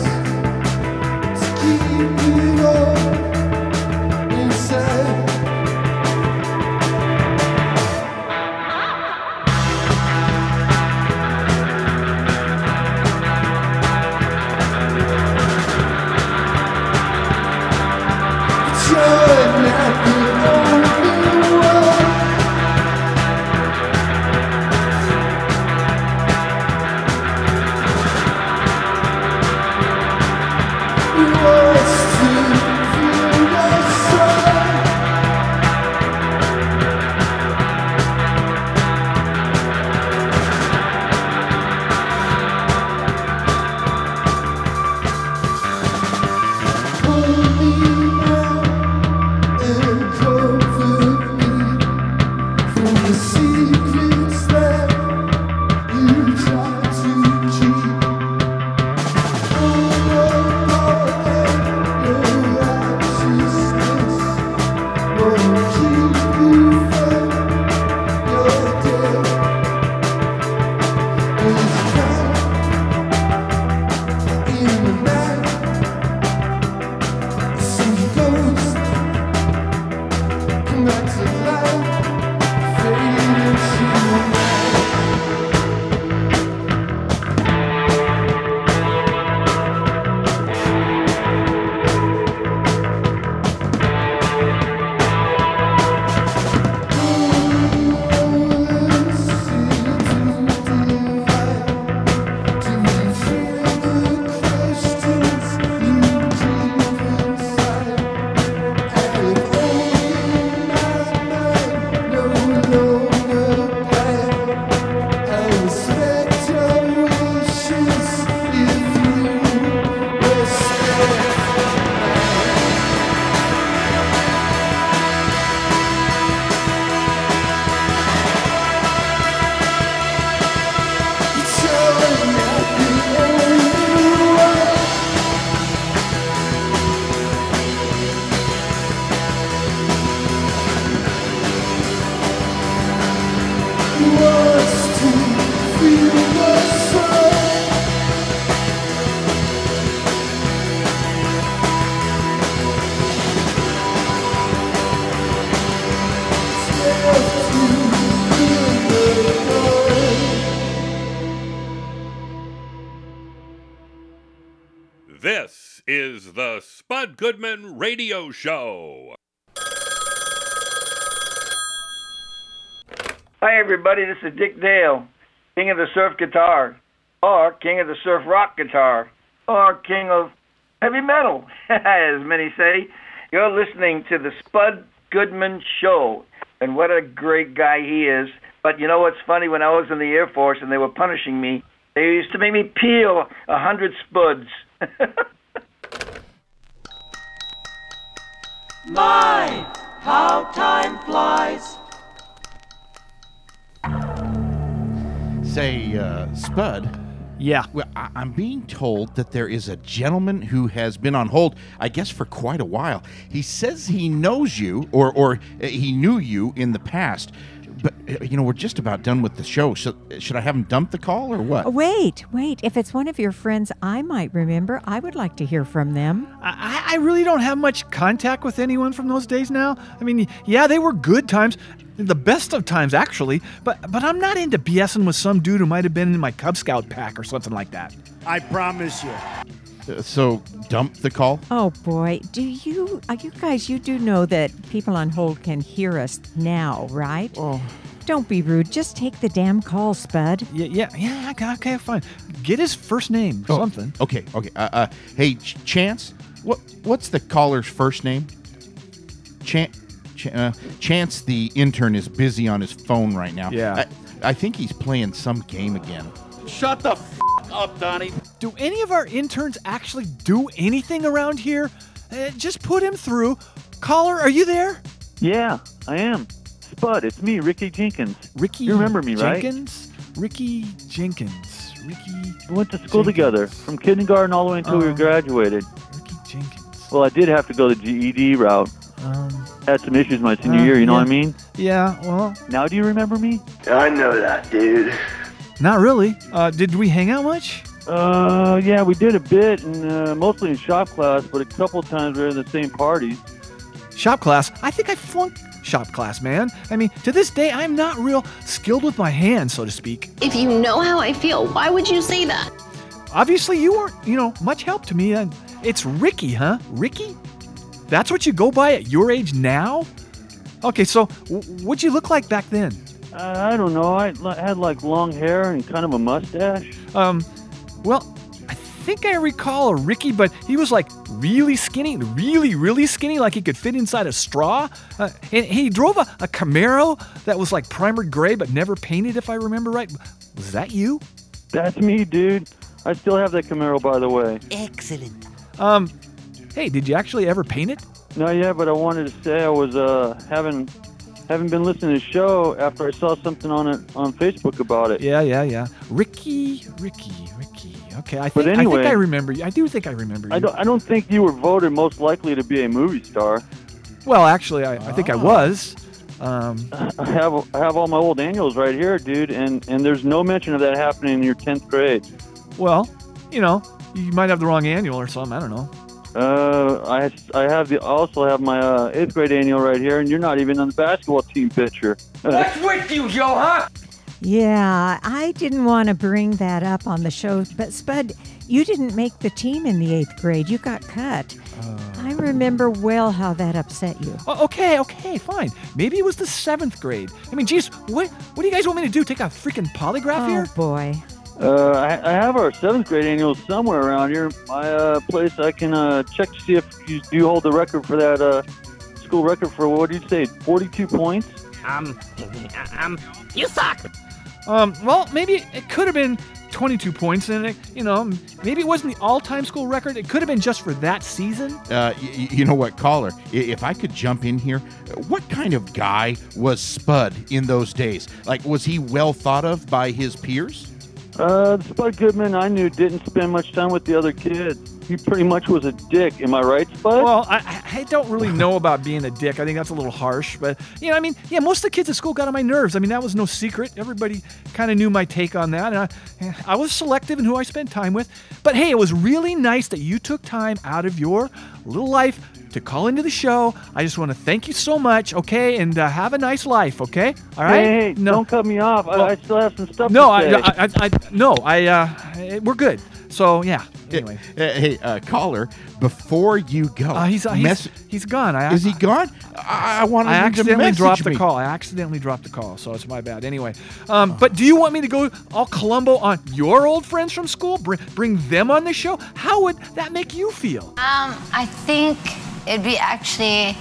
everybody. This is Dick Dale, King of the Surf Guitar, or King of the Surf Rock Guitar, or King of Heavy Metal, as many say. You're listening to the Spud Goodman Show, and what a great guy he is. But you know what's funny? When I was in the Air Force and they were punishing me, they used to make me peel a hundred spuds. My, how time flies. Say, uh, Spud, Yeah. Well, I- I'm being told that there is a gentleman who has been on hold, I guess, for quite a while. He says he knows you, or or uh, he knew you in the past. But uh, you know, we're just about done with the show. So, should I have him dump the call or what? Wait, wait. If it's one of your friends I might remember, I would like to hear from them. I, I really don't have much contact with anyone from those days now. I mean, yeah, they were good times, the best of times actually. But but I'm not into BSing with some dude who might have been in my Cub Scout pack or something like that. I promise you. So, dump the call. Oh boy, do you, uh, you guys, you do know that people on hold can hear us now, right? Oh. Don't be rude. Just take the damn call, Spud. Yeah, yeah, yeah. Okay, okay fine. Get his first name, Oh, something. Okay, okay. Uh, uh, hey, Ch- Chance, what what's the caller's first name? Chan- Ch- uh, Chance, the intern, is busy on his phone right now. Yeah. I, I think he's playing some game again. Shut the f- up, Donnie. Do any of our interns actually do anything around here? Uh, just put him through. Caller, are you there? Yeah, I am. Spud, it's me, Ricky Jenkins. Ricky You remember me, right? Jenkins? Ricky Jenkins. Ricky. We went to school together from kindergarten all the way until we Um, graduated. Ricky Jenkins. Well, I did have to go the GED route. Um, Had some issues my senior uh, year, you know yeah. what I mean? Yeah, well, Now do you remember me? I know that, dude. Not really. Uh, did we hang out much? Uh, yeah, we did a bit, and uh, mostly in shop class, but a couple times we were in the same parties. Shop class? I think I flunked shop class, man. I mean, to this day, I'm not real skilled with my hands, so to speak. If you know how I feel, why would you say that? Obviously, you weren't, you know, much help to me. And it's Ricky, huh? Ricky? That's what you go by at your age now? Okay, so w- what'd you look like back then? Uh, I don't know. I had like long hair and kind of a mustache. Um, well, I think I recall a Ricky, but he was like really skinny, really, really skinny, like he could fit inside a straw. Uh, and he drove a, a Camaro that was like primered gray but never painted, if I remember right. Was that you? That's me, dude. I still have that Camaro, by the way. Excellent. Um, hey, did you actually ever paint it? No, yeah, but I wanted to say I was uh having haven't been listening to the show after I saw something on it on Facebook about it. Yeah, yeah, yeah. Ricky, Ricky, Ricky. Okay, I think, I, think I remember you. I do think I remember you. I don't I don't think you were voted most likely to be a movie star. Well, actually, I, I think I was. Um, I have I have all my old annuals right here, dude, and and there's no mention of that happening in your tenth grade. well, you know, you might have the wrong annual or something. I don't know. Uh, I I have the I also have my uh, eighth grade annual right here, and you're not even on the basketball team picture. What's with you, Joe, huh? Yeah, I didn't want to bring that up on the show, but Spud, you didn't make the team in the eighth grade. You got cut. I remember well how that upset you. Oh, okay, okay, fine. Maybe it was the seventh grade. I mean, geez, what what do you guys want me to do? Take a freaking polygraph Oh here? boy. Uh, I, I have our seventh grade annual somewhere around here. My uh, place, I can uh, check to see if you do hold the record for that uh, school record for what did you say, 42 points? Um, um, you suck. Um, well, maybe it could have been 22 points, and it, you know, maybe it wasn't the all-time school record. It could have been just for that season. Uh, y- y- you know what, caller? If I could jump in here, what kind of guy was Spud in those days? Like, was he well thought of by his peers? Uh, the Spud Goodman, I knew, didn't spend much time with the other kids. He pretty much was a dick. Am I right, Spud? Well, I, I don't really know about being a dick. I think that's a little harsh, but you know, I mean, yeah, most of the kids at school got on my nerves. I mean, that was no secret. Everybody kind of knew my take on that, and I, I was selective in who I spent time with. But hey, it was really nice that you took time out of your little life to call into the show. I just want to thank you so much. Okay, and uh, have a nice life. Okay, all right. Hey, hey, don't cut me off. I, I still have some stuff No. I, I, I, no, I, uh, we're good. So yeah. Anyway, hey, uh, caller, before you go, uh, he's uh, he's, he's gone. I, is he gone? I, I wanted I him to accidentally message dropped me. the call. I accidentally dropped the call, so it's my bad. Anyway, um, but do you want me to go all Columbo on your old friends from school? Bring, bring them on the show? How would that make you feel? Um, I think it'd be actually.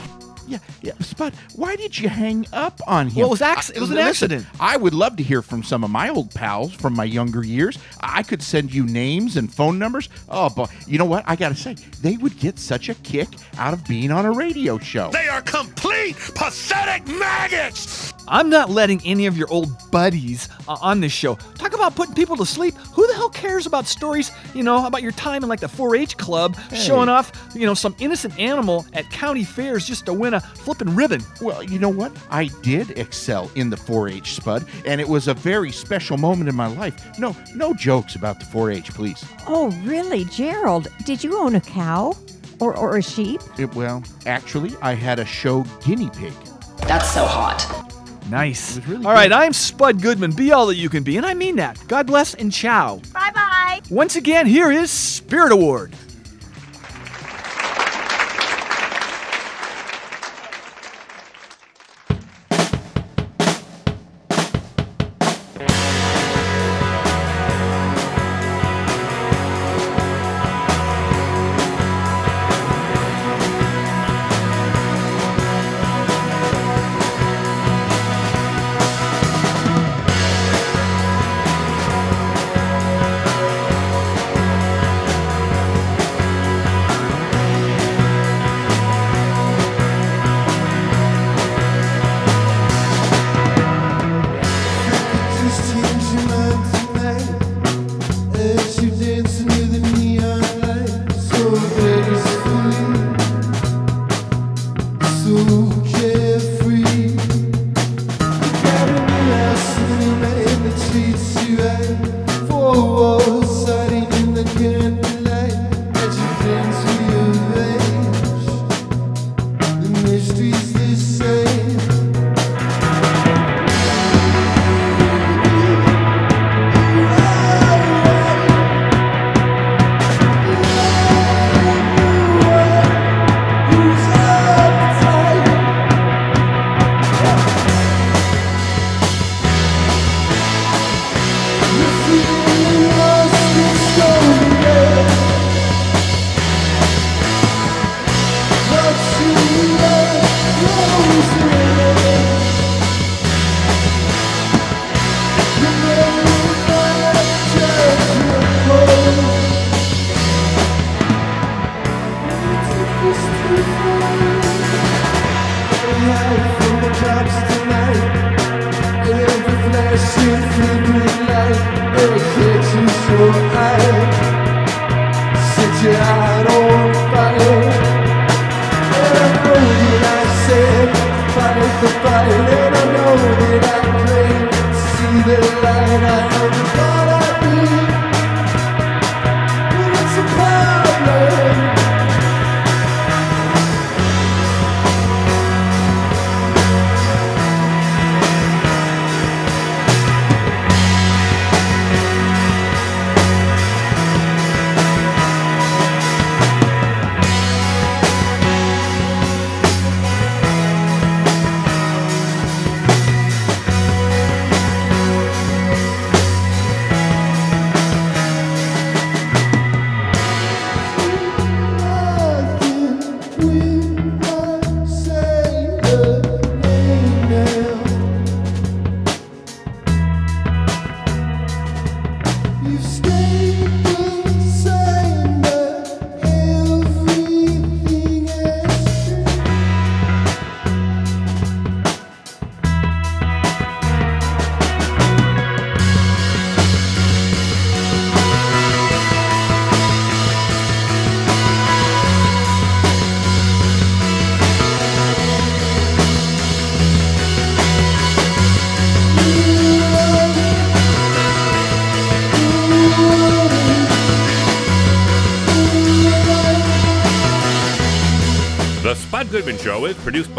Yeah, yeah, Spud, why did you hang up on him? Well, it was acc- it was an listen, accident. I would love to hear from some of my old pals from my younger years. I could send you names and phone numbers. Oh, but you know what? I got to say, they would get such a kick out of being on a radio show. They are complete, pathetic maggots! I'm not letting any of your old buddies uh, on this show talk about putting people to sleep. Who the hell cares about stories, you know, about your time in like the 4 H club showing off, you know, some innocent animal at county fairs just to win a flippin' ribbon? Well, you know what? I did excel in the 4-H spud, and it was a very special moment in my life. No, no jokes about the 4-H, please. Oh, really, Gerald? Did you own a cow? Or, or a sheep? It, well, actually, I had a show guinea pig. That's so hot. Nice. all right, I'm Spud Goodman. Be all that you can be, and I mean that. God bless and ciao. Bye bye. Once again, here is Spirit Award.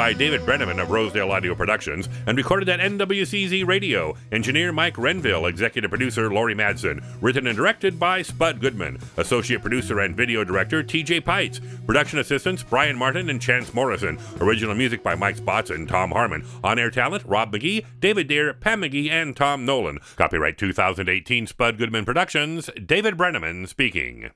By David Brenneman of Rosedale Audio Productions and recorded at NWCZ Radio. Engineer Mike Renville, executive producer Laurie Madsen. Written and directed by Spud Goodman. Associate producer and video director TJ Pites. Production assistants Brian Martin and Chance Morrison. Original music by Mike Spots and Tom Harmon. On air talent Rob McGee, David Deere, Pam McGee, and Tom Nolan. Copyright 2018 Spud Goodman Productions. David Brenneman speaking.